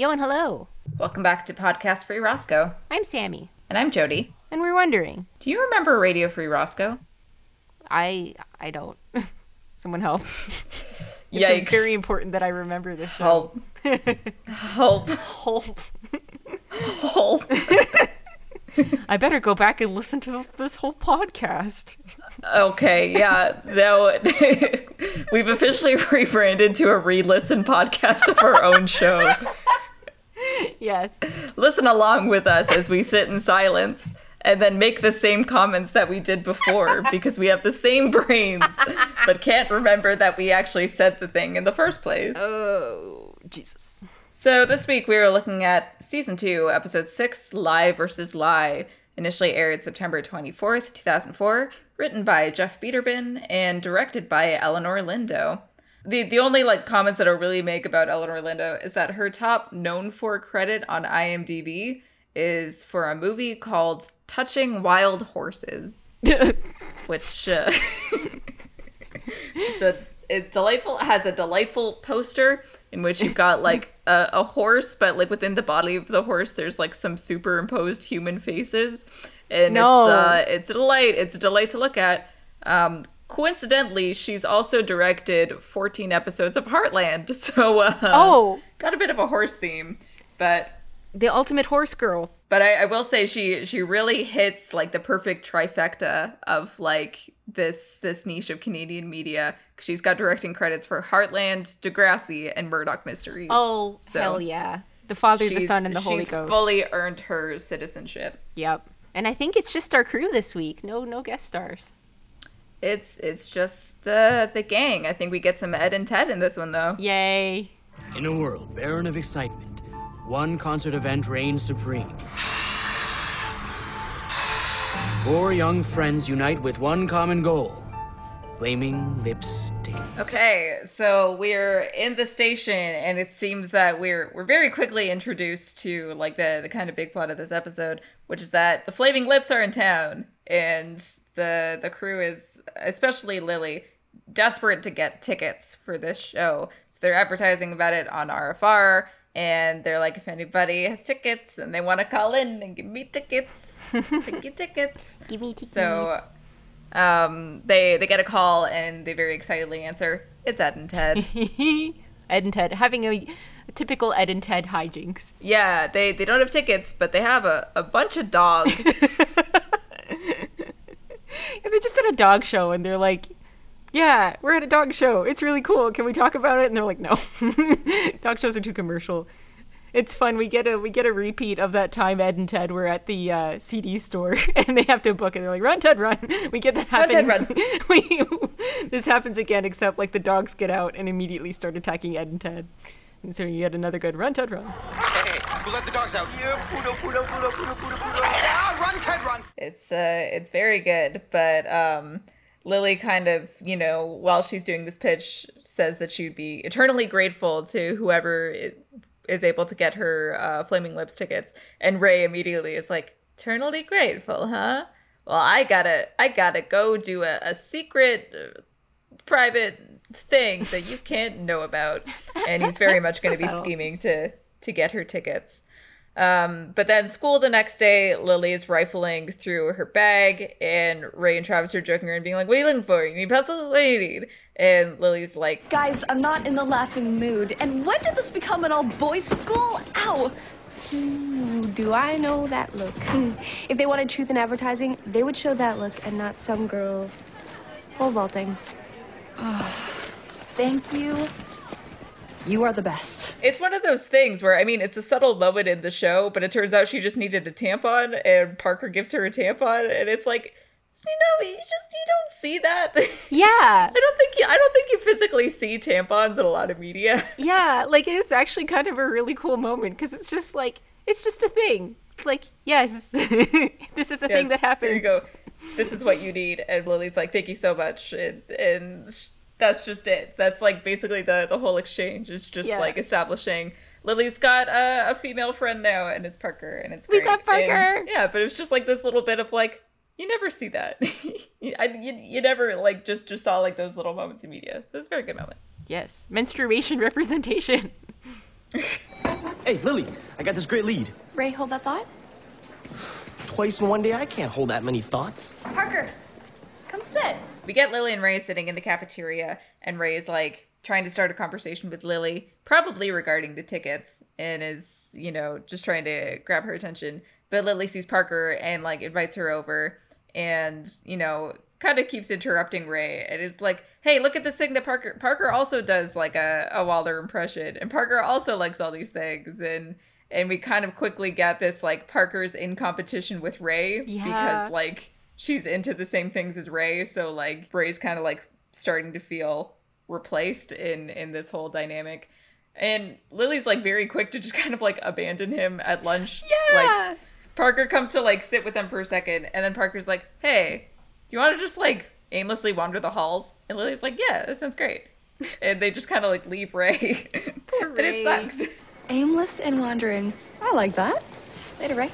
Yo and hello. Welcome back to Podcast Free Roscoe. I'm Sammy, And I'm Jody. and we're wondering. Do you remember Radio Free Roscoe? I I don't. Someone help. It's Yikes. very important that I remember this show. Help. Help. Help. Help. I better go back and listen to this whole podcast. Okay, yeah. No, we've officially rebranded to a re listen podcast of our own show. Yes. Listen along with us as we sit in silence and then make the same comments that we did before because we have the same brains but can't remember that we actually said the thing in the first place. Oh, Jesus. So this week we were looking at season two, episode six, Lie versus Lie. Initially aired September 24th, 2004, written by Jeff Biederman and directed by Eleanor Lindo. The the only like comments that I'll really make about Eleanor Lindo is that her top known for credit on IMDb is for a movie called Touching Wild Horses which uh, she's a it delightful has a delightful poster in which you've got like a, a horse, but like within the body of the horse, there's like some superimposed human faces, and No. it's uh, it's a delight. It's a delight to look at. Um, coincidentally, she's also directed 14 episodes of Heartland, so uh, Oh, got a bit of a horse theme, but the ultimate horse girl. but I, I will say she she really hits like the perfect trifecta of like this this niche of Canadian media. She's got directing credits for Heartland, Degrassi, and Murdoch Mysteries. Oh, So hell yeah. The Father, the Son, and the Holy she's Ghost. fully earned her citizenship. Yep. And I think it's just our crew this week. No, no guest stars. It's it's just the the gang. I think we get some Ed and Ted in this one though. Yay. In a world barren of excitement, one concert event reigns supreme. Four young friends unite with one common goal flaming lips tickets. Okay, so we're in the station, and it seems that we're we're very quickly introduced to like the the kind of big plot of this episode, which is that the Flaming Lips are in town, and the the crew is, especially Lily, desperate to get tickets for this show. So they're advertising about it on RFR, and they're like, if anybody has tickets and they want to call in and give me tickets, ticket tickets. Give me tickets. So um, they they get a call and they very excitedly answer, "It's Ed and Ted." Ed and Ted having a, a typical Ed and Ted hijinks. yeah, they they don't have tickets, but they have a, a bunch of dogs. They're just at a dog show and they're like, yeah, we're at a dog show. It's really cool. Can we talk about it? And they're like, no. dog shows are too commercial. It's fun. We get a we get a repeat of that time Ed and Ted were at the uh, CD store and they have to book and They're like, run Ted, run. We get that happen Run. Ted, we, this happens again, except like the dogs get out and immediately start attacking Ed and Ted. And so you had another good run Ted, run. Hey, hey, who let the dogs out? Yeah, Pudo, Pudo, Pudo, Pudo, Pudo, Pudo. Ah, run, Ted, run! it's uh it's very good, but um Lily kind of, you know, while she's doing this pitch says that she'd be eternally grateful to whoever is able to get her uh, Flaming Lips tickets. And Ray immediately is like, "Eternally grateful, huh?" Well, I gotta, I gotta go do a, a secret, uh, private thing that you can't know about. And he's very much going to be subtle. scheming to to get her tickets. Um, but then school the next day, Lily is rifling through her bag, and Ray and Travis are joking around, being like, "What are you looking for? You need pencils? What do you need?" And Lily's like, Guys, I'm not in the laughing mood. And when did this become an all boys school? Ow! Ooh, do I know that look? Hmm. if they wanted truth in advertising, they would show that look and not some girl pole vaulting. Thank you. You are the best. It's one of those things where I mean, it's a subtle moment in the show, but it turns out she just needed a tampon, and Parker gives her a tampon, and it's like, you know, you just you don't see that. Yeah. I don't think you, I don't think you physically see tampons in a lot of media. Yeah, like it was actually kind of a really cool moment because it's just like it's just a thing. It's like yes, this is a thing that happens. There you go. This is what you need, and Lily's like, "Thank you so much," and, and sh- that's just it. That's like basically the the whole exchange is just Yeah. like establishing Lily's got a, a female friend now, and it's Parker, and it's We got Parker! And, yeah, but it was just like this little bit of like you never see that. you, I, you you never like just just saw like those little moments in media. So it's a very good moment. Yes, menstruation representation. Hey, Lily, I got this great lead. Ray, hold that thought. Twice in one day, I can't hold that many thoughts. Parker, come sit. We get Lily and Ray sitting in the cafeteria, and Ray is like trying to start a conversation with Lily, probably regarding the tickets, and is, you know, just trying to grab her attention. But Lily sees Parker and like invites her over, and, you know, kind of keeps interrupting Ray and is like, hey, look at this thing that Parker Parker also does like a, a Wilder impression. And Parker also likes all these things and and we kind of quickly get this like Parker's in competition with Ray Yeah. because like she's into the same things as Ray. So like Ray's kind of like starting to feel replaced in in this whole dynamic. And Lily's like very quick to just kind of like abandon him at lunch. Yeah. Like Parker comes to like sit with them for a second, and then Parker's like, "Hey, do you want to just like aimlessly wander the halls?" And Lily's like, "Yeah, that sounds great." and they just kind of like leave Ray, and Ray. it sucks. Aimless and wandering. I like that. Later, Ray.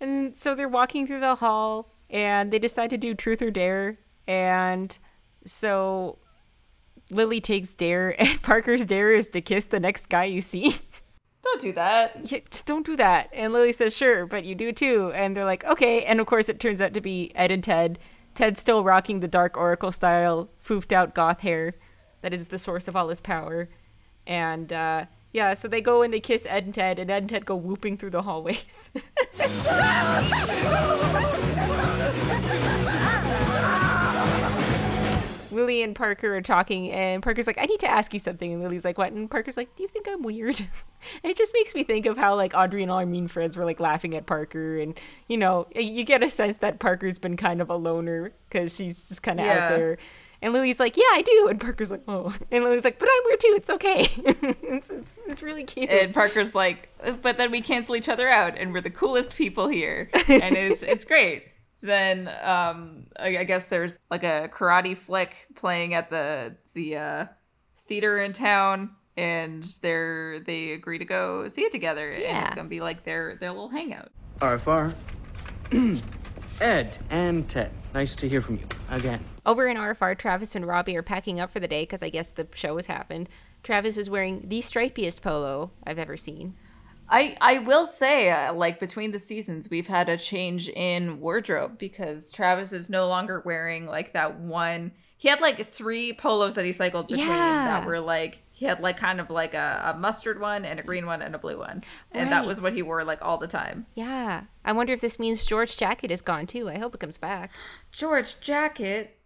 And so they're walking through the hall and they decide to do truth or dare. And so Lily takes dare, and Parker's dare is to kiss the next guy you see. Don't do that. Yeah, just don't do that. And Lily says, sure, but you do too. And they're like, okay. And of course, it turns out to be Ed and Ted. Ted's still rocking the dark Oracle style, foofed out goth hair that is the source of all his power. And uh, yeah, so they go and they kiss Ed and Ted, and Ed and Ted go whooping through the hallways. Lily and Parker are talking, and Parker's like, I need to ask you something. And Lily's like, What? And Parker's like, Do you think I'm weird? and it just makes me think of how, like, Audrey and all our mean friends were, like, laughing at Parker. And, you know, you get a sense that Parker's been kind of a loner because she's just kind of Yeah. out there. And Lily's like, Yeah, I do. And Parker's like, Oh. And Lily's like, But I'm weird too. It's okay. it's, it's, it's really cute. And Parker's like, but then we cancel each other out, and we're the coolest people here, and it's it's great. Then um, I, I guess there's like a karate flick playing at the the uh, theater in town, and they're they agree to go see it together, and it's gonna be like their their little hangout. Arfar. Ed and Ted. Nice to hear from you again. Over in RFR, Travis and Robbie are packing up for the day because I guess the show has happened. Travis is wearing the stripiest polo I've ever seen. I I will say, uh, like between the seasons, we've had a change in wardrobe because Travis is no longer wearing like that one. He had like three polos that he cycled between Yeah. that were like he had like kind of like a, a mustard one and a green one and a blue one, and that was what he wore like all the time. Yeah. I wonder if this means George Jacket is gone too. I hope it comes back. George jacket,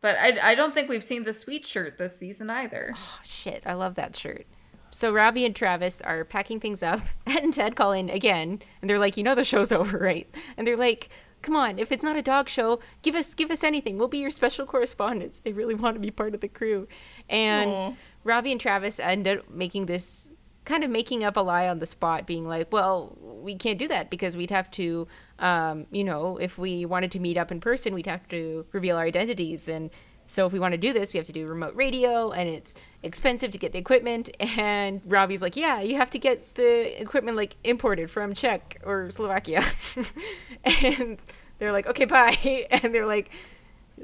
but I I don't think we've seen the sweet shirt this season either. Oh, shit. I love that shirt. So Robbie and Travis are packing things up. Ed and Ted call in again, and they're like, "You know the show's over, right?" And they're like, "Come on, if it's not a dog show, give us give us anything. We'll be your special correspondents." They really want to be part of the crew. And Robbie and Travis end up making this kind of making up a lie on the spot, being like, "Well, we can't do that because we'd have to, um, you know, if we wanted to meet up in person, we'd have to reveal our identities and." So if we want to do this, we have to do remote radio, and it's expensive to get the equipment. And Robbie's like, "Yeah, you have to get the equipment like imported from Czech or Slovakia." and they're like, "Okay, bye." And they're like,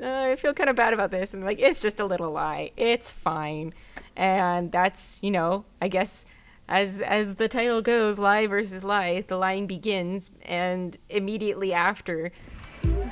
uh, "I feel kind of bad about this." And like, "It's just a little lie. It's fine." And that's you know, I guess as as the title goes, lie versus lie. The lying begins, and immediately after,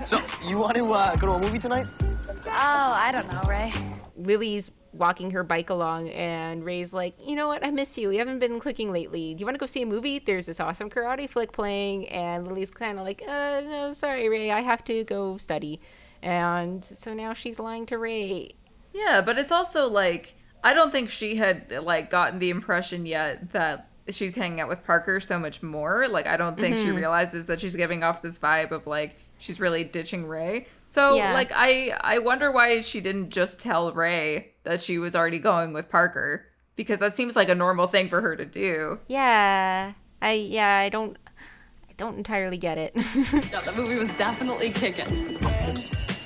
So, you want to uh, go to a movie tonight? Oh, I don't know, Ray. Lily's walking her bike along, and Ray's like, You know what? I miss you. We haven't been clicking lately. Do you want to go see a movie? There's this awesome karate flick playing. And Lily's kind of like, uh, No, sorry, Ray. I have to go study. And so now she's lying to Ray. Yeah, but it's also like I don't think she had like gotten the impression yet that she's hanging out with Parker so much more. Like I don't think she realizes that she's giving off this vibe of like she's really ditching Ray. So Yeah. like I I wonder why she didn't just tell Ray that she was already going with Parker because that seems like a normal thing for her to do. Yeah. I, yeah, I don't, I don't entirely get it. No, the movie was definitely kicking.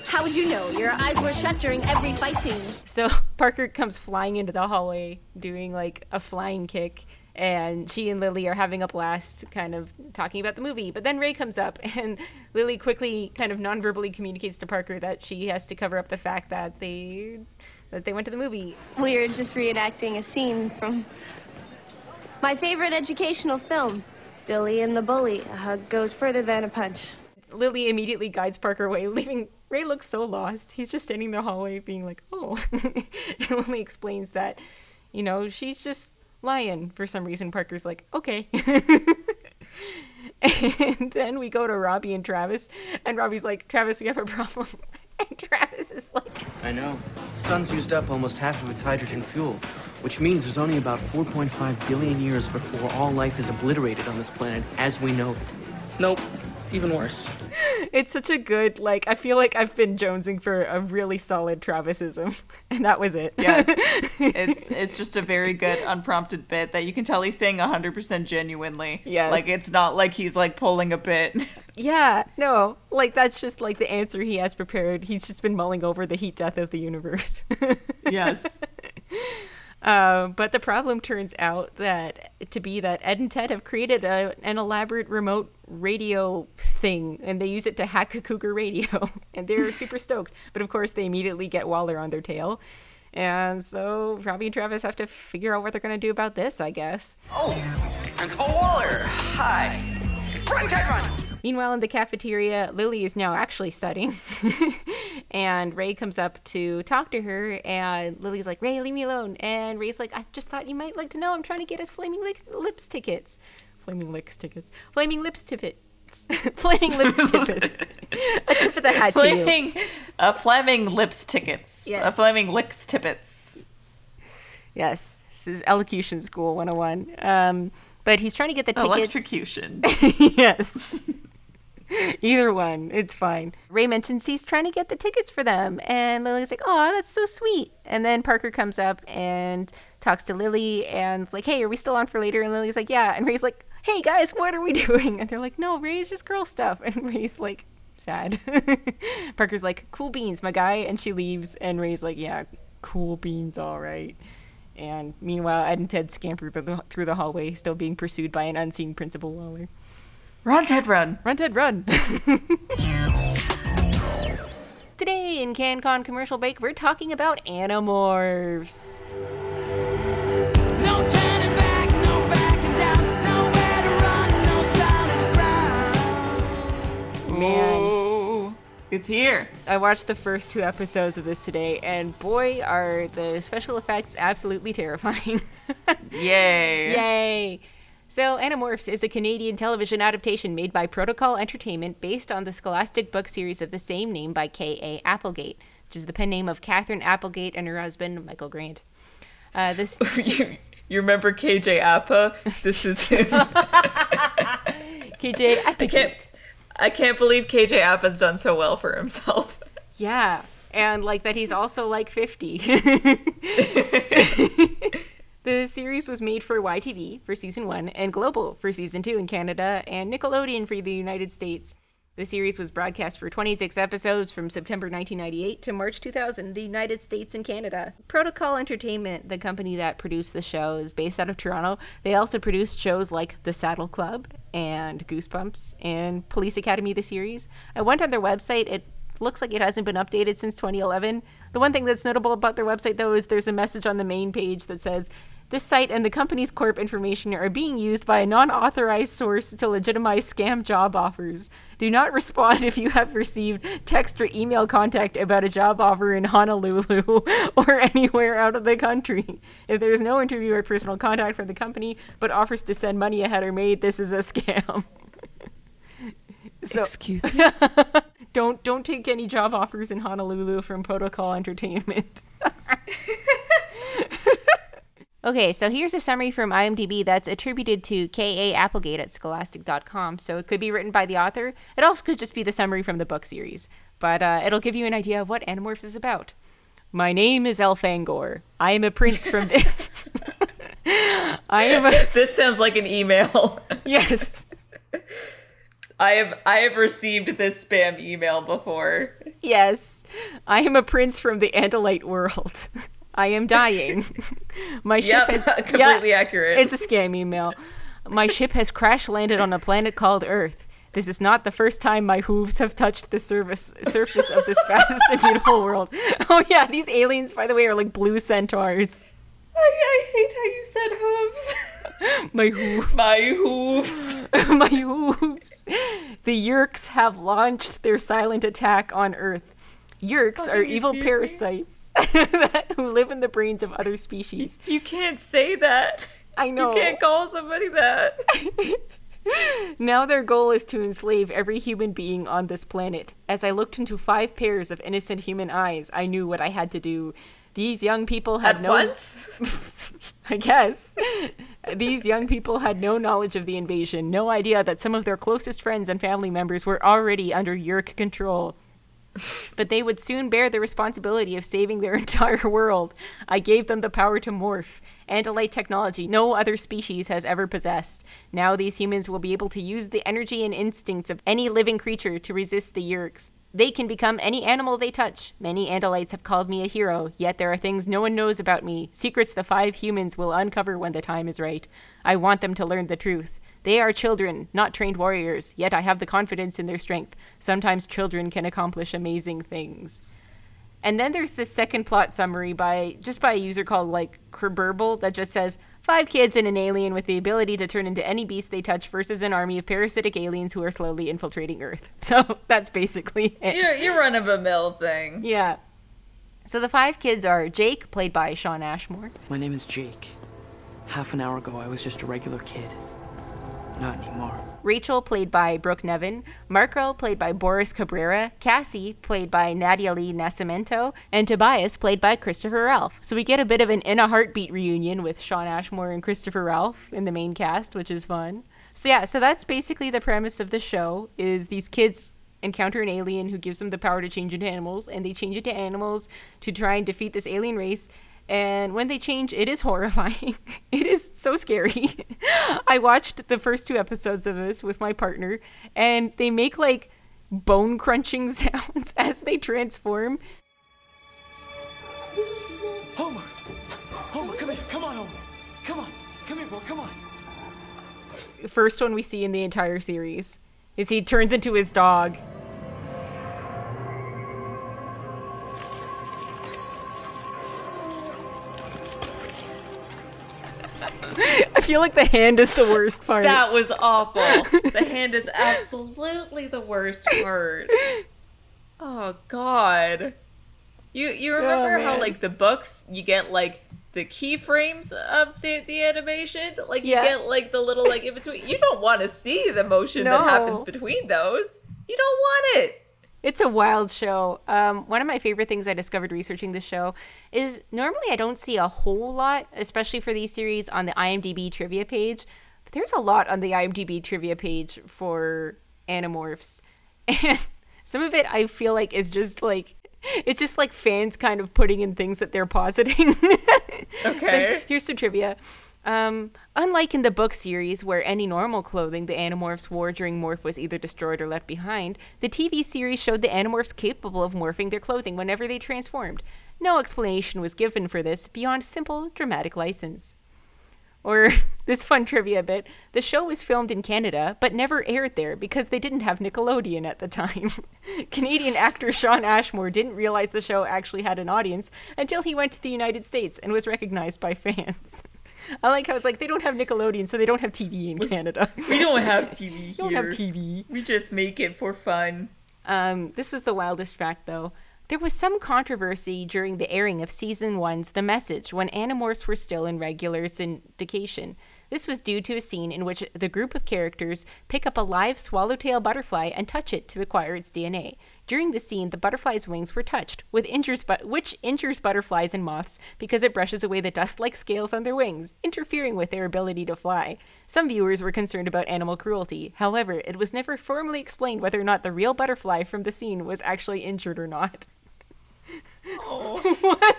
How would you know? Your eyes were shut during every fight scene. So Parker comes flying into the hallway doing like a flying kick. And she and Lily are having a blast, kind of talking about the movie. But then Ray comes up, and Lily quickly, kind of non-verbally, communicates to Parker that she has to cover up the fact that they that they went to the movie. We're just reenacting a scene from My favorite educational film, Billy and the Bully. A hug goes further than a punch. Lily immediately guides Parker away, leaving Ray looks so lost. He's just standing in the hallway being like, oh. and Lily explains that, you know, she's just lying for some reason. Parker's like, okay. and then we go to Robbie and Travis, and Robbie's like, Travis, we have a problem. And Travis is like, I know. Sun's used up almost half of its hydrogen fuel, which means there's only about 4.5 billion years before all life is obliterated on this planet as we know it. Nope. Even worse. it's such a good, like, I feel like I've been jonesing for a really solid Travisism. And that was it. Yes. it's it's just a very good unprompted bit that you can tell he's saying 100% genuinely. Yes. Like it's not like he's like pulling a bit. Yeah, no, like that's just like the answer he has prepared. He's just been mulling over the heat death of the universe. yes. Uh, but the problem turns out that to be that Ed and Ted have created a, an elaborate remote radio thing, and they use it to hack a Cougar radio, and they're super stoked. But of course, they immediately get Waller on their tail, and so Robbie and Travis have to figure out what they're gonna do about this. I guess. Oh, Principal Waller. Hi. Run, Ted, run. Meanwhile, in the cafeteria, Lily is now actually studying. and Ray comes up to talk to her, and Lily's like, Ray, leave me alone. And Ray's like, I just thought you might like to know. I'm trying to get us Flaming lips tickets. Flaming Lips tickets. Flaming Lips tickets. Flaming Lips tickets. a tip of the hat to you. Flaming, a flaming lips tickets. Yes. A flaming licks tippets. Yes, this is Elocution School 101. Um, but he's trying to get the tickets. Electrocution. yes. Either one, it's fine. Ray mentions he's trying to get the tickets for them, and Lily's like, "Oh, that's so sweet." And then Parker comes up and talks to Lily, and it's like, "Hey, are we still on for later?" And Lily's like, "Yeah." And Ray's like, "Hey guys, what are we doing?" And they're like, "No, Ray's just girl stuff." And Ray's like, sad. Parker's like, "Cool beans, my guy," and she leaves, and Ray's like, "Yeah, cool beans, all right." And meanwhile, Ed and Ted scamper through the, through the hallway, still being pursued by an unseen Principal Waller. run, Ted, run. Run, Ted, run! Today in CanCon Commercial Break, we're talking about Animorphs. Man, Ooh, it's here. I watched the first two episodes of this today, and boy, are the special effects absolutely terrifying. Yay. Yay! So, Animorphs is a Canadian television adaptation made by Protocol Entertainment based on the scholastic book series of the same name by K.A. Applegate, which is the pen name of Catherine Applegate and her husband, Michael Grant. Uh, this you, you remember KJ Apa? This is him. KJ I Applegate. can't, I can't believe KJ Apa's done so well for himself. Yeah, and like that he's also like 50. the series was made for YTV for season 1 and Global for season 2 in Canada and Nickelodeon for the United States. The series was broadcast for 26 episodes from September 1998 to March 2000 the United States and Canada. Protocol Entertainment, the company that produced the show, is based out of Toronto. They also produced shows like The Saddle Club and Goosebumps and Police Academy, the series. I went on their website. It looks like it hasn't been updated since 2011. The one thing that's notable about their website, though, is there's a message on the main page that says, This site and the company's corp information are being used by a non authorized source to legitimize scam job offers. Do not respond if you have received text or email contact about a job offer in Honolulu or anywhere out of the country. If there is no interview or personal contact from the company, but offers to send money ahead are made, this is a scam. so, Excuse me. don't don't take any job offers in Honolulu from Protocol Entertainment. Okay, so here's a summary from IMDb that's attributed to K.A. Applegate at scholastic.com. So it could be written by the author. It also could just be the summary from the book series. But uh, it'll give you an idea of what Animorphs is about. My name is Elfangor. I am a prince from. I am a. this sounds like an email. Yes. I have I have received this spam email before. Yes, I am a prince from the Andalite world. I am dying. My ship Yep, has completely Yeah, accurate. It's a scam email. My ship has crash landed on a planet called Earth. This is not the first time my hooves have touched the surface surface of this vast and beautiful world. Oh yeah, these aliens, by the way, are like blue centaurs. I, I hate how you said hooves. My hoof. My hooves. My hooves. The Yeerks have launched their silent attack on Earth. Yeerks are evil parasites who live in the brains of other species. You can't say that. I know. You can't call somebody that. Now their goal is to enslave every human being on this planet. As I looked into five pairs of innocent human eyes, I knew what I had to do. These young people had At no once? I guess. These young people had no knowledge of the invasion, no idea that some of their closest friends and family members were already under Yeerk control. But they would soon bear the responsibility of saving their entire world. I gave them the power to morph, Andalite technology no other species has ever possessed. Now these humans will be able to use the energy and instincts of any living creature to resist the Yeerks. They can become any animal they touch. Many Andalites have called me a hero, yet there are things no one knows about me, secrets the five humans will uncover when the time is right. I want them to learn the truth. They are children, not trained warriors, yet I have the confidence in their strength. Sometimes children can accomplish amazing things. And then there's this second plot summary by just by a user called like Kerburble that just says five kids and an alien with the ability to turn into any beast they touch versus an army of parasitic aliens who are slowly infiltrating Earth. So that's basically it. You're, you're run of a mill thing. Yeah. So the five kids are Jake, played by Shawn Ashmore, My name is Jake. Half an hour ago, I was just a regular kid. Not anymore. Rachel, played by Brooke Nevin, Marco, played by Boris Cabrera, Cassie, played by Nadia Lee Nascimento, and Tobias, played by Christopher Ralph. So we get a bit of an In a Heartbeat reunion with Shawn Ashmore and Christopher Ralph in the main cast, which is fun. So yeah, so that's basically the premise of the show is these kids encounter an alien who gives them the power to change into animals and they change into animals to try and defeat this alien race and when they change it is horrifying it is so scary i watched the first two episodes of this with my partner and they make like bone crunching sounds as they transform Homer! Homer, come here. Come on, Homer. Come on. Come here, boy. Come on. the first one we see in the entire series is he turns into his dog I feel like the hand is the worst part. That was awful. the hand is absolutely the worst part. Oh god. You you oh, remember how like the books you get like the keyframes of the the animation? Like you Yeah. get like the little like in between. You don't want to see the motion that happens between those. You don't want it. It's a wild show. Um, one of my favorite things I discovered researching this show is normally I don't see a whole lot, especially for these series, on the IMDb trivia page. But there's a lot on the IMDb trivia page for Animorphs. And some of it I feel like is just like, it's just like fans kind of putting in things that they're positing. Okay. So here's some trivia. Um, unlike in the book series, where any normal clothing the Animorphs wore during morph was either destroyed or left behind, the TV series showed the Animorphs capable of morphing their clothing whenever they transformed. No explanation was given for this beyond simple dramatic license. Or this fun trivia bit the show was filmed in Canada, but never aired there because they didn't have Nickelodeon at the time. Canadian actor Shawn Ashmore didn't realize the show actually had an audience until he went to the United States and was recognized by fans. I like how it's like they don't have Nickelodeon, so they don't have TV in Canada. We don't have TV here. don't have TV. We just make it for fun. Um, this was the wildest fact, though. There was some controversy during the airing of season one's The Message when Animorphs were still in regular syndication. This was due to a scene in which the group of characters pick up a live swallowtail butterfly and touch it to acquire its DNA. During the scene, the butterfly's wings were touched, with injures but- which injures butterflies and moths because it brushes away the dust-like scales on their wings, interfering with their ability to fly. Some viewers were concerned about animal cruelty. However, it was never formally explained whether or not the real butterfly from the scene was actually injured or not. Oh. what?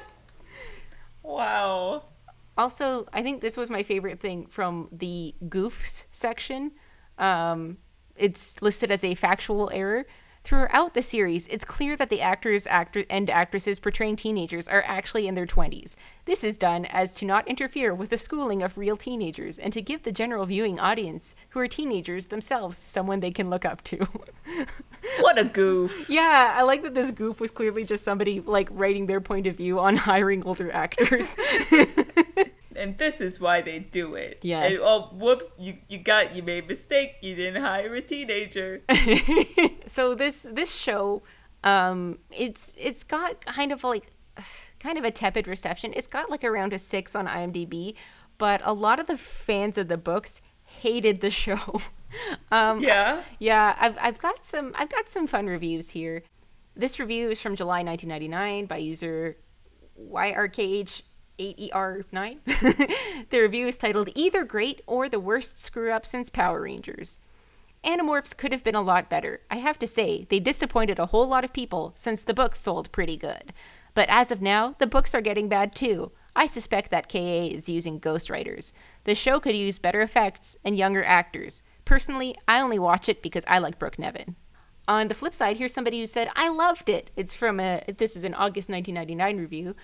Wow. Also, I think this was my favorite thing from the goofs section. Um, it's listed as a factual error. Throughout the series, it's clear that the actors actor- and actresses portraying teenagers are actually in their 20s. This is done as to not interfere with the schooling of real teenagers and to give the general viewing audience, who are teenagers themselves, someone they can look up to. What a goof. yeah, I like that this goof was clearly just somebody like writing their point of view on hiring older actors. and this is why they do it. Yes. And, oh, whoops! You you got you made a mistake. You didn't hire a teenager. so this this show um it's it's got kind of like kind of a tepid reception it's got like around a six on imdb but a lot of the fans of the books hated the show um yeah. yeah i've, I've got some i've got some fun reviews here this review is from july 1999 by user yrkh8er9 the review is titled either great or the worst screw up since power rangers Animorphs could have been a lot better. I have to say, they disappointed a whole lot of people since the books sold pretty good. But as of now, the books are getting bad too. I suspect that KA is using ghostwriters. The show could use better effects and younger actors. Personally, I only watch it because I like Brooke Nevin. On the flip side, here's somebody who said, I loved it. It's from a, this is an August 1999 review.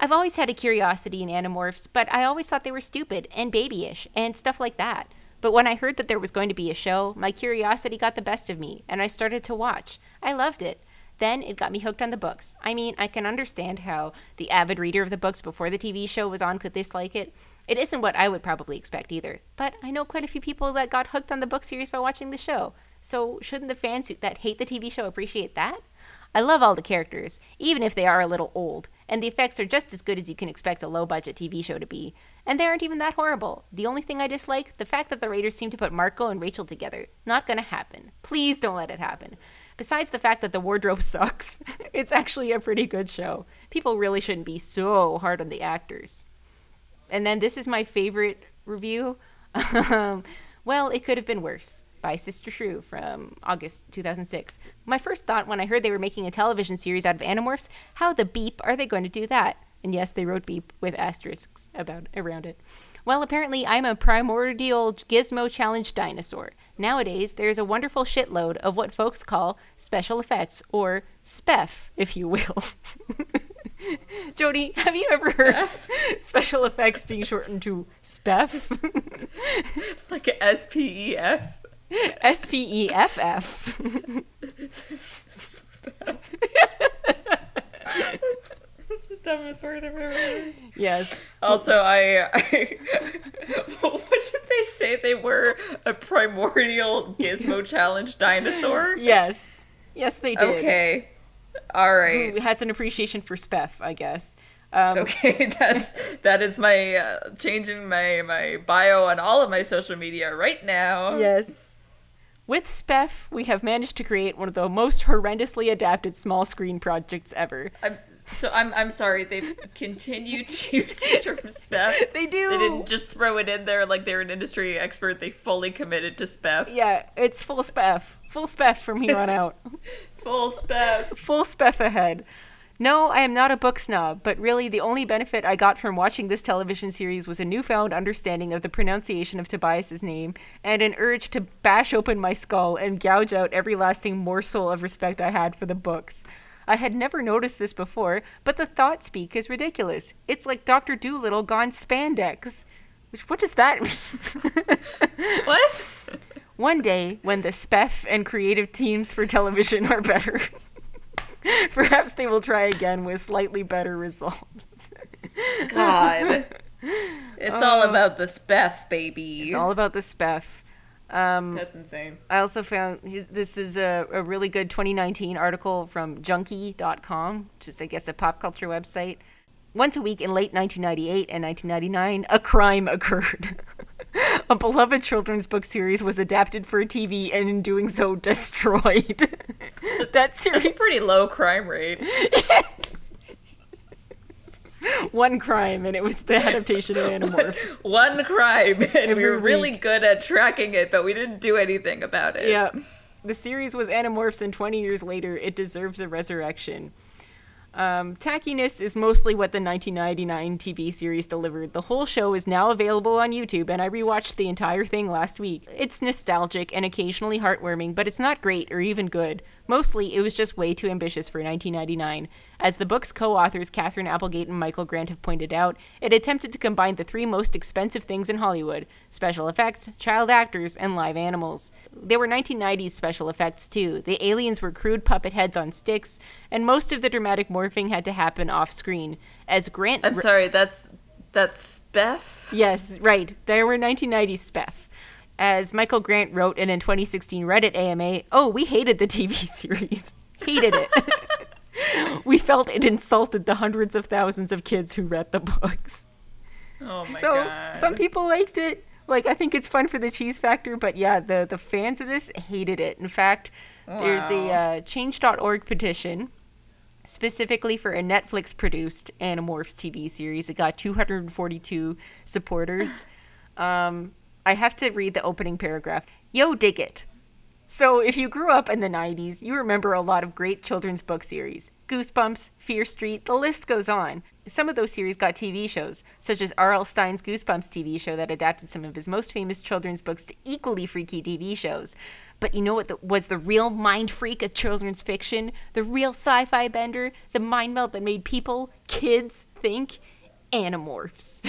I've always had a curiosity in Animorphs, but I always thought they were stupid and babyish and stuff like that. But when I heard that there was going to be a show, my curiosity got the best of me, and I started to watch. I loved it. Then it got me hooked on the books. I mean, I can understand how the avid reader of the books before the TV show was on could dislike it. It isn't what I would probably expect either, but I know quite a few people that got hooked on the book series by watching the show. So shouldn't the fans who- that hate the TV show appreciate that? I love all the characters, even if they are a little old, and the effects are just as good as you can expect a low budget TV show to be. And they aren't even that horrible. The only thing I dislike, the fact that the Raiders seem to put Marco and Rachel together. Not gonna happen. Please don't let it happen. Besides the fact that the wardrobe sucks, it's actually a pretty good show. People really shouldn't be so hard on the actors. And then this is my favorite review. Um, well, it could have been worse by Sister Shrew from August 2006. My first thought when I heard they were making a television series out of Animorphs, how the beep are they going to do that? And yes, they wrote beep with asterisks about around it. Well, apparently I'm a primordial gizmo challenge dinosaur. Nowadays, there's a wonderful shitload of what folks call special effects, or SPEF, if you will. Jody, have you ever heard special effects being shortened to SPEF? Like a S P E F. S P E F F. That's the dumbest word I've ever heard. Yes. Also, I, I what did they say they were? A primordial gizmo challenge dinosaur? Yes. Yes, they did. Okay. All right. Who has an appreciation for SPEF, I guess. Um, Okay, that's that is my uh, changing my my bio on all of my social media right now. Yes. With SPEF, we have managed to create one of the most horrendously adapted small screen projects ever. I'm, so I'm I'm sorry they've continued to use the term spef. They do. They didn't just throw it in there like they're an industry expert. They fully committed to spef. Yeah, it's full SPEF. Full SPEF from here on out. Full spef. Full SPEF ahead. No, I am not a book snob, but really the only benefit I got from watching this television series was a newfound understanding of the pronunciation of Tobias's name and an urge to bash open my skull and gouge out every lasting morsel of respect I had for the books. I had never noticed this before, but the thought speak is ridiculous. It's like Dr. Doolittle gone spandex. Which what does that mean? What? One day, when the SPEF and creative teams for television are better, perhaps they will try again with slightly better results. God. It's all about the spef, baby. It's all about the SPEF. Um, That's insane. I also found this is a, a really good 2019 article from junkie.com, which is, I guess, a pop culture website. Once a week in late 1998 and 1999, a crime occurred. a beloved children's book series was adapted for TV and, in doing so, destroyed. that series. It's a pretty low crime rate. one crime, and it was the adaptation of Animorphs. One crime, and we Every were really good at tracking it, but we didn't do anything about it. yeah. The series was Animorphs, and 20 years later, it deserves a resurrection. Um, tackiness is mostly what the 1999 TV series delivered. The whole show is now available on YouTube, and I rewatched the entire thing last week. It's nostalgic and occasionally heartwarming, but it's not great or even good. Mostly, it was just way too ambitious for 1999. As the book's co authors Catherine Applegate and Michael Grant have pointed out, it attempted to combine the three most expensive things in Hollywood special effects, child actors, and live animals. They were 1990s special effects, too. The aliens were crude puppet heads on sticks, and most of the dramatic morphing had to happen off screen. As Grant. I'm sorry, that's That's Beth. Yes, right. There were 1990s Spef. As Michael Grant wrote in a 2016 Reddit AMA, oh, we hated the TV series. Hated it. we felt it insulted the hundreds of thousands of kids who read the books. Oh my so god. some people liked it. Like I think it's fun for the cheese factor, but yeah, the the fans of this hated it. In fact, there's a uh, change.org petition specifically for a Netflix produced Animorphs TV series. It got 242 supporters. um, I have to read the opening paragraph. Yo, dig it. So, if you grew up in the 90s, you remember a lot of great children's book series Goosebumps, Fear Street, the list goes on. Some of those series got TV shows, such as R.L. Stine's Goosebumps TV show that adapted some of his most famous children's books to equally freaky TV shows. But you know what the, was the real mind freak of children's fiction? The real sci fi bender? The mind melt that made people, kids, think? Animorphs.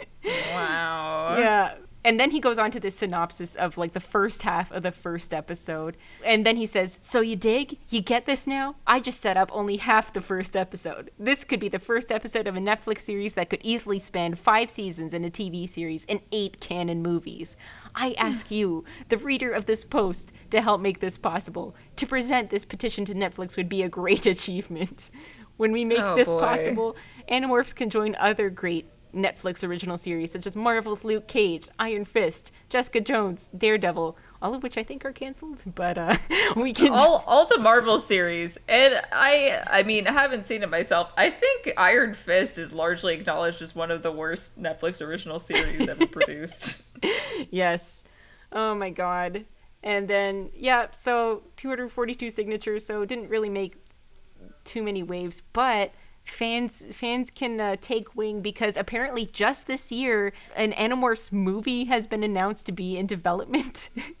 wow. Yeah. And then he goes on to this synopsis of like the first half of the first episode. And then he says, So you dig? You get this now? I just set up only half the first episode. This could be the first episode of a Netflix series that could easily span five seasons in a TV series and eight canon movies. I ask you, the reader of this post, to help make this possible. To present this petition to Netflix would be a great achievement. When we make Oh, this boy. possible, Animorphs can join other great Netflix original series such as Marvel's Luke Cage, Iron Fist, Jessica Jones, Daredevil, all of which I think are canceled, but uh, we can. all all the Marvel series, and I I mean I haven't seen it myself. I think Iron Fist is largely acknowledged as one of the worst Netflix original series ever produced. yes. Oh my god. And then yeah, so 242 signatures, so it didn't really make too many waves, but fans fans can uh, take wing because apparently just this year an Animorphs movie has been announced to be in development.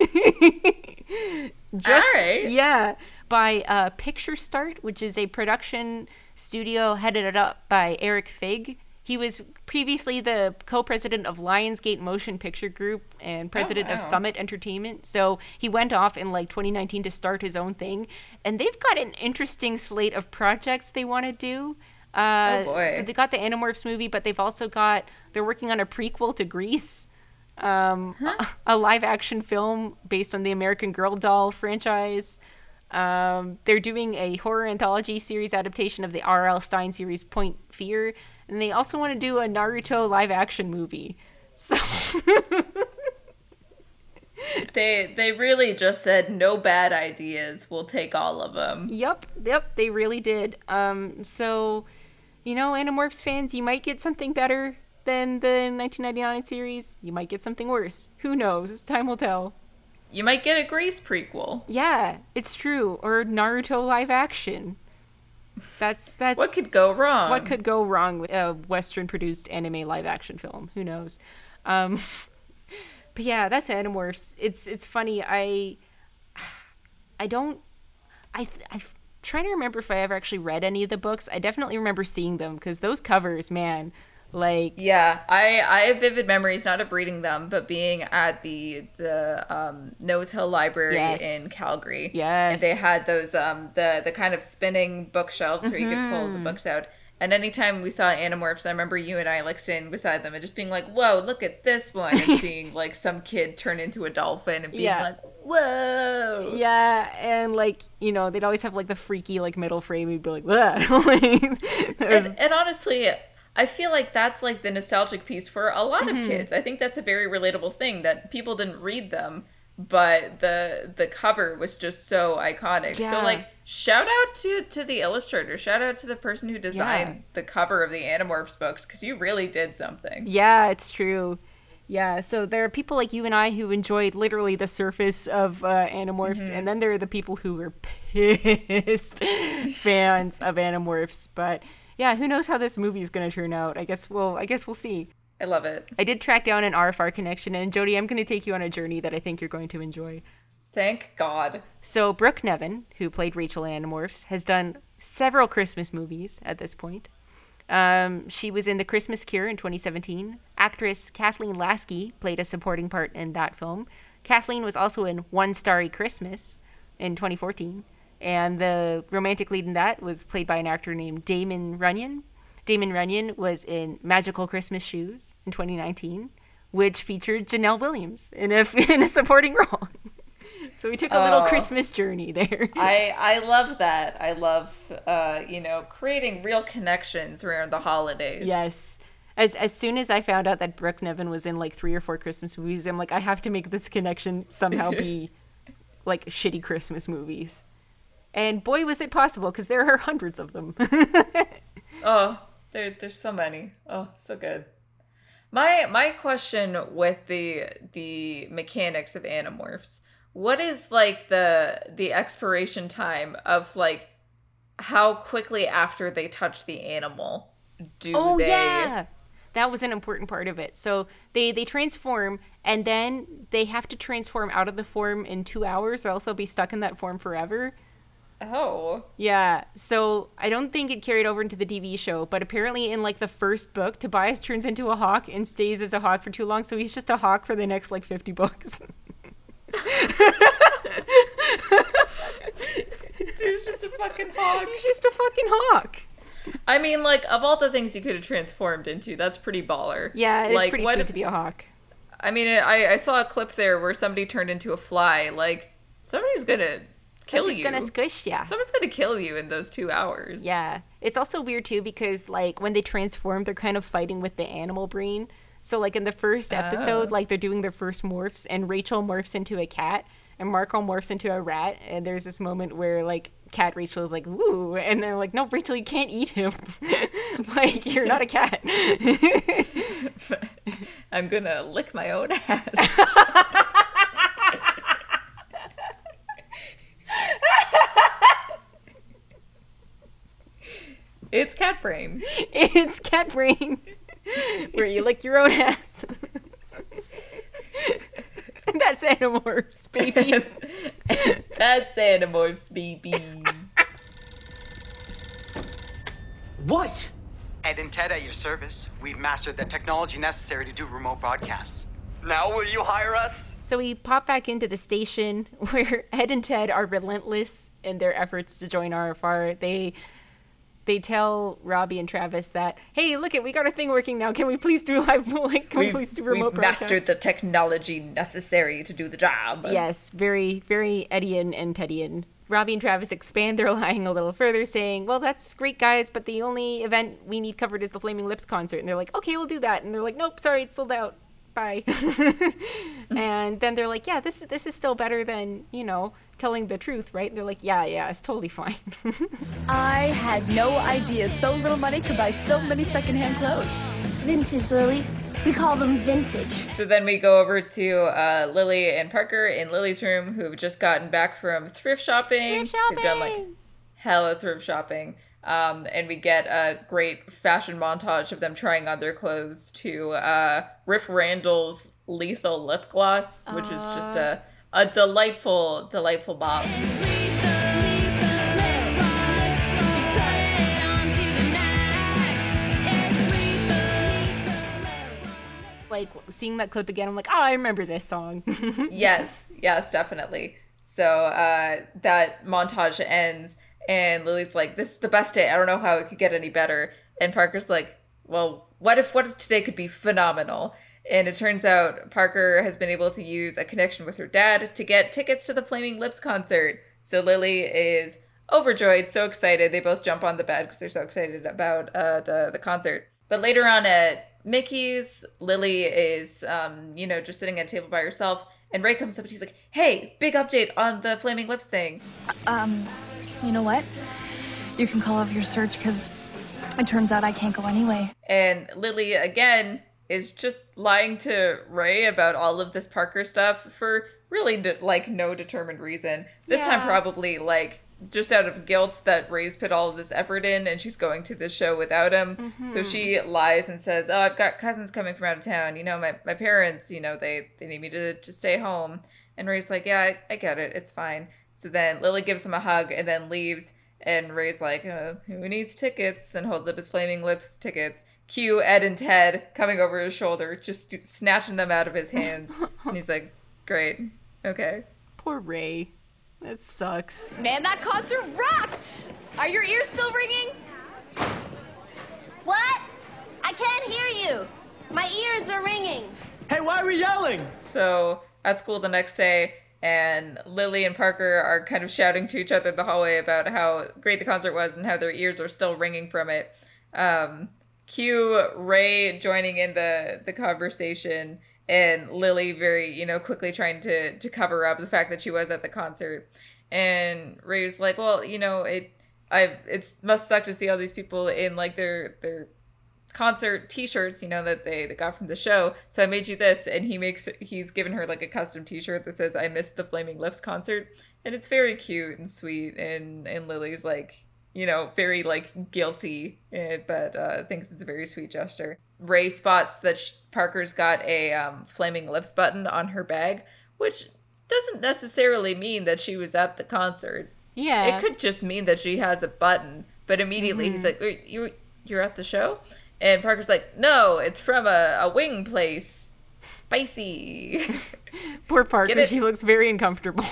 just, Alright. Yeah, by uh, Picturestart, which is a production studio headed up by Erik Feig. He was previously the co-president of Lionsgate Motion Picture Group and president of wow. Summit Entertainment. So he went off in like 2019 to start his own thing, and they've got an interesting slate of projects they want to do. Uh, Oh, boy. So they got the Animorphs movie, but they've also got they're working on a prequel to Grease, um, a, a live-action film based on the American Girl doll franchise. Um, they're doing a horror anthology series adaptation of the R.L. Stine series Point Fear, and they also want to do a Naruto live-action movie. So they they really just said no bad ideas. We'll take all of them. Yep, yep, they really did. Um, so, you know, Animorphs fans, you might get something better than the 1999 series. You might get something worse. Who knows? Time will tell. You might get a Grace prequel. Yeah, it's true. Or Naruto live action. That's that's What could go wrong? what could go wrong with a Western produced anime live action film? Who knows? Um, but yeah, that's Animorphs. It's it's funny. I I don't. I I'm trying to remember if I ever actually read any of the books. I definitely remember seeing them because those covers, man, like Yeah, I I have vivid memories not of reading them, but being at the the um, Nose Hill Library Yes. in Calgary. Yes. and they had those um the the kind of spinning bookshelves where you could pull Mm-hmm. the books out. And anytime we saw Animorphs, I remember you and I like standing beside them and just being like, "Whoa, look at this one!" and seeing like some kid turn into a dolphin and being Yeah. like, "Whoa!" Yeah, and like you know, they'd always have like the freaky like metal frame. You'd be like, "Ugh." Like, that was- And, and honestly, I feel like that's like the nostalgic piece for a lot Mm-hmm. of kids. I think that's a very relatable thing that people didn't read them, but the the cover was just so iconic. Yeah. So like shout out to to the illustrator, shout out to the person who designed Yeah. the cover of the Animorphs books cuz you really did something. yeah, it's true. Yeah, so there are people like you and I who enjoyed literally the surface of uh, Animorphs, and then there are the people who were pissed fans of Animorphs. But yeah, who knows how this movie is going to turn out? I guess we'll. I guess we'll see. I love it. I did track down an RFR connection, and Jody, I'm going to take you on a journey that I think you're going to enjoy. Thank God. So Brooke Nevin, who played Rachel in Animorphs, has done several Christmas movies at this point. Um, she was in The Christmas Cure in 2017. Actress Kathleen Laskey played a supporting part in that film. Kathleen was also in One Starry Christmas in 2014, and the romantic lead in that was played by an actor named Damon Runyan. Damon Runyan was in Magical Christmas Shoes in 2019, which featured Janelle Williams in a in a supporting role. so we took a little Oh. Christmas journey there. I I love that. I love uh, you know, creating real connections around the holidays. Yes. As as soon as I found out that Brooke Nevin was in like three or four Christmas movies, I'm like, I have to make this connection somehow be like shitty Christmas movies. And boy, was it possible because there are hundreds of them. Oh, there there's so many. Oh, so good. My my question with the the mechanics of animorphs. What is like the the expiration time of like how quickly after they touch the animal do oh they yeah, that was an important part of it. So they they transform, and then they have to transform out of the form in two hours, or else they'll be stuck in that form forever. Oh. Yeah, so I don't think it carried over into the TV show, but apparently in like the first book, Tobias turns into a hawk and stays as a hawk for too long, so he's just a hawk for the next like 50 books. Dude's just a fucking hawk. he's just a fucking hawk. I mean, like of all the things you could have transformed into, that's pretty baller. Yeah, it's like, pretty sweet if- to be a hawk. I mean, I I saw a clip there where somebody turned into a fly. Like somebody's gonna kill you. gonna squish ya. Someone's gonna kill you in those two hours. Yeah. It's also weird too because like when they transform, they're kind of fighting with the animal brain. So like in the first oh. episode, like they're doing their first morphs and Rachel morphs into a cat and Marco morphs into a rat and there's this moment where like cat Rachel is like, "Ooh," and they're like, "No, Rachel, you can't eat him. like you're not a cat." I'm gonna lick my own ass. it's cat brain. it's cat brain where you lick your own ass. that's Animorphs, baby. That's Animorphs, baby. What? Ed and Ted at your service. We've mastered the technology necessary to do remote broadcasts. Now will you hire us? So we pop back into the station where Ed and Ted are relentless in their efforts to join RFR. They they tell Robbie and Travis that, "Hey, look it, we got a thing working now. Can we please do live? Like, can we We've, please do remote we've mastered the technology necessary to do the job. Yes, very, very Edian and Tedian. Robbie and Travis expand their lying a little further, saying, Well, that's great, guys, but the only event we need covered is the Flaming Lips concert. And they're like, Okay, we'll do that. And they're like, Nope, sorry, it's sold out. Bye. and then they're like, Yeah, this, is this is still better than, you know, telling the truth, right? And they're like, Yeah, yeah, it's totally fine. I had no idea so little money could buy so many secondhand clothes. Vintage, Lily. We call them vintage. So then we go over to uh, Lily and Parker in Lily's room, who've just gotten back from thrift shopping. Thrift They've done like hella thrift shopping. Um, and we get a great fashion montage of them trying on their clothes to uh, Riff Randells' Lethal Lip Gloss, which is just a, a delightful, delightful bop. like, seeing that clip again, I'm like, Oh, I remember this song. yes, yes, definitely. So uh, that montage ends, and Lily's like, "This is the best day. I don't know how it could get any better." And Parker's like, "Well, what if what if today could be phenomenal?" And it turns out Parker has been able to use a connection with her dad to get tickets to the Flaming Lips concert. So Lily is overjoyed, so excited. They both jump on the bed because they're so excited about uh, the the concert. But later on at Mickey's, Lily is, um, you know, just sitting at a table by herself, and Ray comes up and he's like, "Hey, big update on the Flaming Lips thing." Um, you know what? You can call off your search because it turns out I can't go anyway. And Lily again is just lying to Ray about all of this Parker stuff for really d- like no determined reason. This time probably like just out of guilt that Ray's put all of this effort in and she's going to this show without him. So mm-hmm. she lies and says, "Oh, I've got cousins coming from out of town. You know, my, my parents, you know, they they need me to to stay home." And Ray's like, "Yeah, I, I get it. It's fine." So then Lily gives him a hug and then leaves and Ray's like, uh, who needs tickets? And holds up his flaming lips tickets. Cue Ed and Ted coming over his shoulder, just snatching them out of his hands. and he's like, great. Okay. Poor Ray. That sucks. Man, that concert rocked! Are your ears still ringing? What? I can't hear you. My ears are ringing. Hey, why are we yelling? So at school the next day, and Lily and Parker are kind of shouting to each other in the hallway about how great the concert was and how their ears are still ringing from it. Um, cue Ray joining in the the conversation, and Lily very you know quickly trying to to cover up the fact that she was at the concert. And Ray was like, "Well, you know, it I it's must suck to see all these people in like their their concert t-shirts you know that they, they got from the show. So i made you this and he makes he's given her like a custom t-shirt that says i missed the flaming lips concert. And it's very cute and sweet and and lily's like you know very like guilty eh, but uh thinks it's a very sweet gesture. Ray spots that sh- parker's got a um, flaming lips button on her bag which doesn't necessarily mean that she was at the concert. Yeah. it could just mean that she has a button but immediately he's like you you're at the show and parker's like no it's from a, a wing place spicy Poor Parker. She looks very uncomfortable.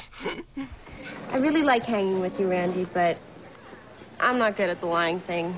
I really like hanging with you, Randy, but I'm not good at the lying thing.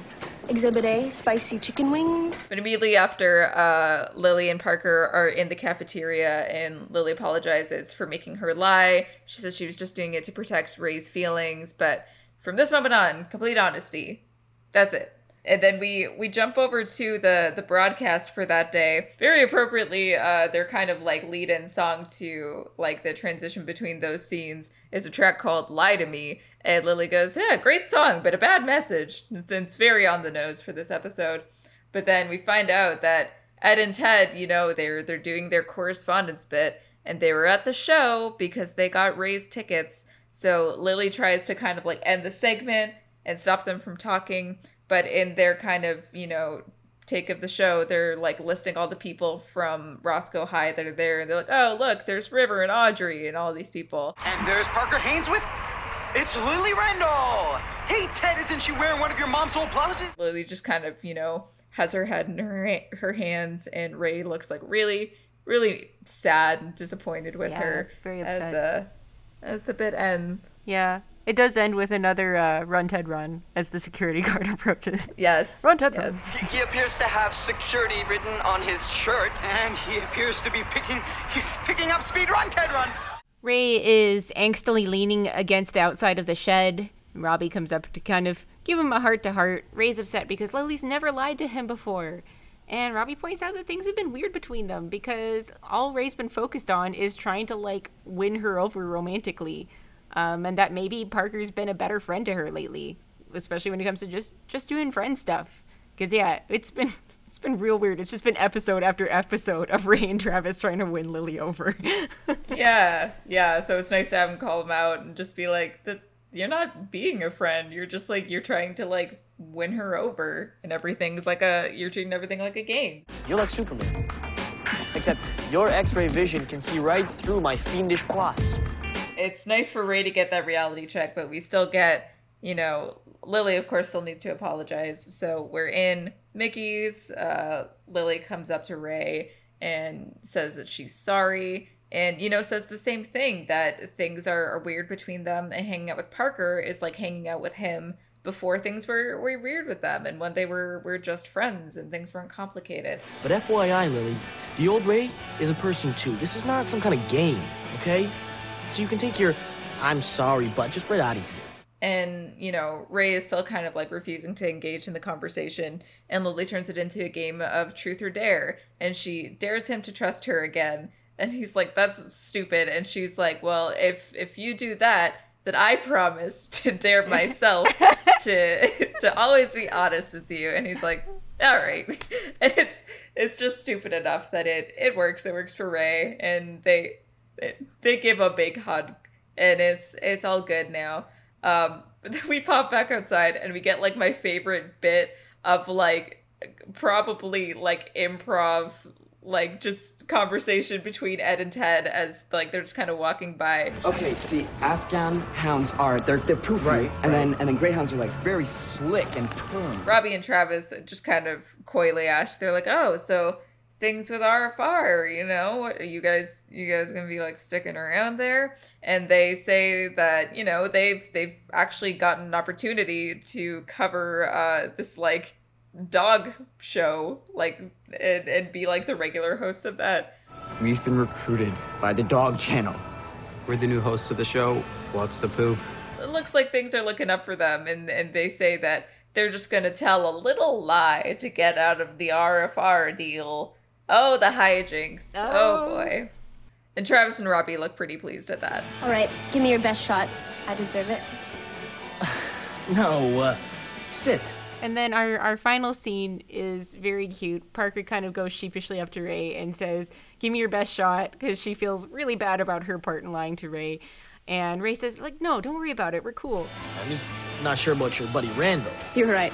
Exhibit A, spicy chicken wings. but immediately after uh, lily and parker are in the cafeteria and lily apologizes for making her lie she says she was just doing it to protect ray's feelings but from this moment on complete honesty that's it and then we we jump over to the the broadcast for that day. Very appropriately uh their kind of like lead in song to like the transition between those scenes is a track called lie to me. And lily goes yeah great song but a bad message it's, it's very on the nose for this episode. But then we find out that ed and ted you know they're they're doing their correspondence bit and they were at the show because they got Ray's tickets. So lily tries to kind of like end the segment and stop them from talking but in their kind of you know take of the show they're like listing all the people from roscoe high that are there and they're like oh look there's river and audrey and all these people And there's Parker Haynes with. It's Lily Randall. Hey, Ted, isn't she wearing one of your mom's old blouses? lily just kind of you know has her head in her her hands and ray looks like really really sad and disappointed with Yeah, her very as upset. uh as the bit ends yeah. It does end with another uh, run, Ted, run as the security guard approaches. yes Run, Ted, yes. He appears to have security written on his shirt, and he appears to be picking he's picking up speed. Run, Ted, run. Ray is angstily leaning against the outside of the shed. Robbie comes up to kind of give him a heart to heart. Ray's upset because Lily's never lied to him before. And Robbie points out that things have been weird between them because all Ray's been focused on is trying to, like, win her over romantically. Um, and that maybe Parker's been a better friend to her lately, especially when it comes to just, just doing friend stuff. Because, yeah, it's been. It's been real weird. It's just been episode after episode of Ray and Travis trying to win Lily over. yeah yeah so it's nice to have him call him out and just be like that you're not being a friend you're just like you're trying to like win her over and everything's like a you're treating everything like a game You're like Superman. Except your X-ray vision can see right through my fiendish plots. It's nice for ray to get that reality check but we still get you know lily of course still needs to apologize so we're in mickey's uh lily comes up to ray and says that she's sorry and you know says the same thing that things are, are weird between them and hanging out with parker is like hanging out with him before things were, were weird with them and when they were were just friends and things weren't complicated But FYI, Lily, the old Ray is a person too. This is not some kind of game, okay? So you can take your I'm sorry, but just right out of here. and you know ray is still kind of like refusing to engage in the conversation and lily turns it into a game of truth or dare and she dares him to trust her again and he's like that's stupid and she's like well if if you do that then i promise to dare myself to to always be honest with you and he's like all right and it's it's just stupid enough that it it works it works for ray and they they give a big hug and it's it's all good now. Um then we pop back outside and we get like my favorite bit of like probably like improv like just conversation between ed and ted as like they're just kind of walking by. Okay, see, Afghan hounds are they're they're poofy, Right, and then and then greyhounds are like very slick and turned. robbie and travis just kind of coyly ask. They're like oh so things with rfr you know what are you guys you guys gonna be like sticking around there and they say that you know they've they've actually gotten an opportunity to cover uh this like dog show, like, and, and be like the regular host of that. We've been recruited by the Dog Channel. We're the new hosts of the show. What's the poop? It looks like things are looking up for them, and, and they say that they're just gonna tell a little lie to get out of the RFR deal. Oh, the hijinks. Oh, Oh. boy. And Travis and Robbie look pretty pleased at that. All right, give me your best shot. I deserve it. No, uh, sit. And then our, our final scene is very cute. Parker kind of goes sheepishly up to Ray and says, Give me your best shot, because she feels really bad about her part in lying to Ray. And Ray says, like, no, don't worry about it. We're cool. I'm just not sure about your buddy Randall. You're right.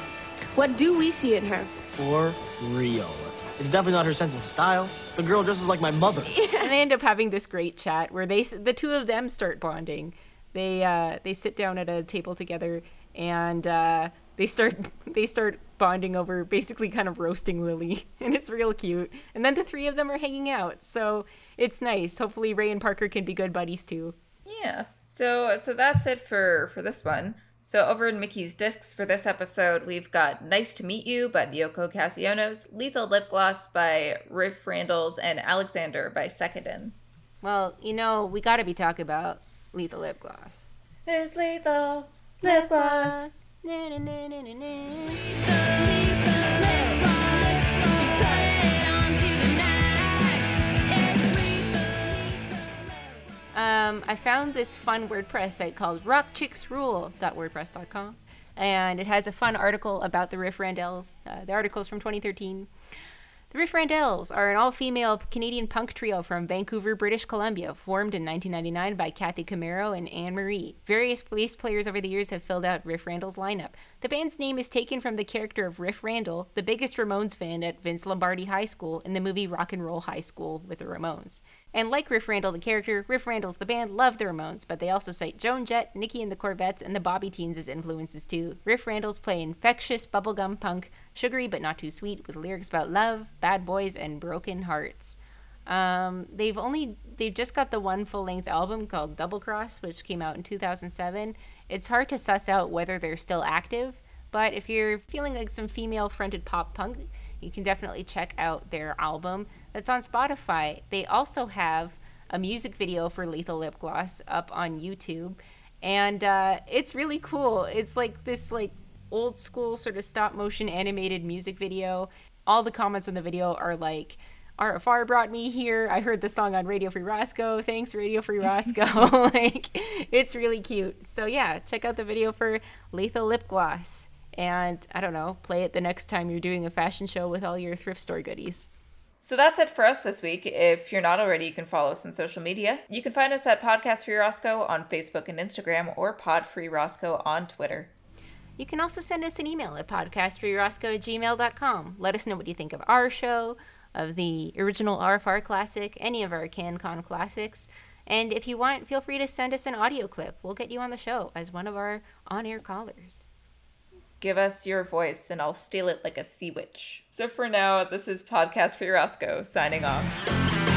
What do we see in her? For real. It's definitely not her sense of style. The girl dresses like my mother. and they end up having this great chat where they the two of them start bonding. They uh, they sit down at a table together and uh, they start they start bonding over basically kind of roasting Lily, and it's real cute. And then the three of them are hanging out, so it's nice. Hopefully, Ray and Parker can be good buddies too. Yeah. So so that's it for for this one. So over in Mickey's discs for this episode, we've got "Nice to Meet You" by Yoko Casionos, "Lethal Lip Gloss" by Riff Randells, and "Alexander" by Sekadin. Well, you know, we got to be talking about lethal lip gloss. It's lethal lip gloss. Na, na, na, Um, I found this fun WordPress site called rockchicksrule.wordpress.com, and it has a fun article about the Riff Randells. Uh, the article is from 2013. The Riff Randells are an all female Canadian punk trio from Vancouver, British Columbia, formed in 1999 by Kathy Camaro and Anne Marie. Various bass players over the years have filled out Riff Randells' lineup. The band's name is taken from the character of Riff Randell, the biggest Ramones fan at Vince Lombardi High School in the movie Rock and Roll High School with the Ramones. And like Riff Randell, the character, Riff Randells the band love the Ramones, but they also cite Joan Jett, Nikki and the Corvettes, and the Bobbyteens as influences too. Riff Randells play infectious bubblegum punk, sugary but not too sweet, with lyrics about love, bad boys, and broken hearts. Um, they've only they've just got the one full length album called Double Cross, which came out in 2007. It's hard to suss out whether they're still active, but if you're feeling like some female fronted pop punk, you can definitely check out their album. That's on Spotify. They also have a music video for Lethal Lip Gloss up on YouTube, and uh, it's really cool. It's like this like old school sort of stop motion animated music video. All the comments in the video are like. RFR brought me here. I heard the song on Radio Free Roscoe. Thanks, Radio Free Roscoe. like, it's really cute. So, yeah, check out the video for Lethal Lip Gloss. And I don't know, play it the next time you're doing a fashion show with all your thrift store goodies. So that's it for us this week. If you're not already, you can follow us on social media. You can find us at Podcast Free Roscoe on Facebook and Instagram or Pod Free Roscoe on Twitter. You can also send us an email at podcastfreeroscoe at gmail.com. Let us know what you think of our show, of the original RFR classic, any of our CanCon classics. And if you want, feel free to send us an audio clip. We'll get you on the show as one of our on air callers. Give us your voice and I'll steal it like a sea witch. So for now, this is Podcast Free Roscoe signing off.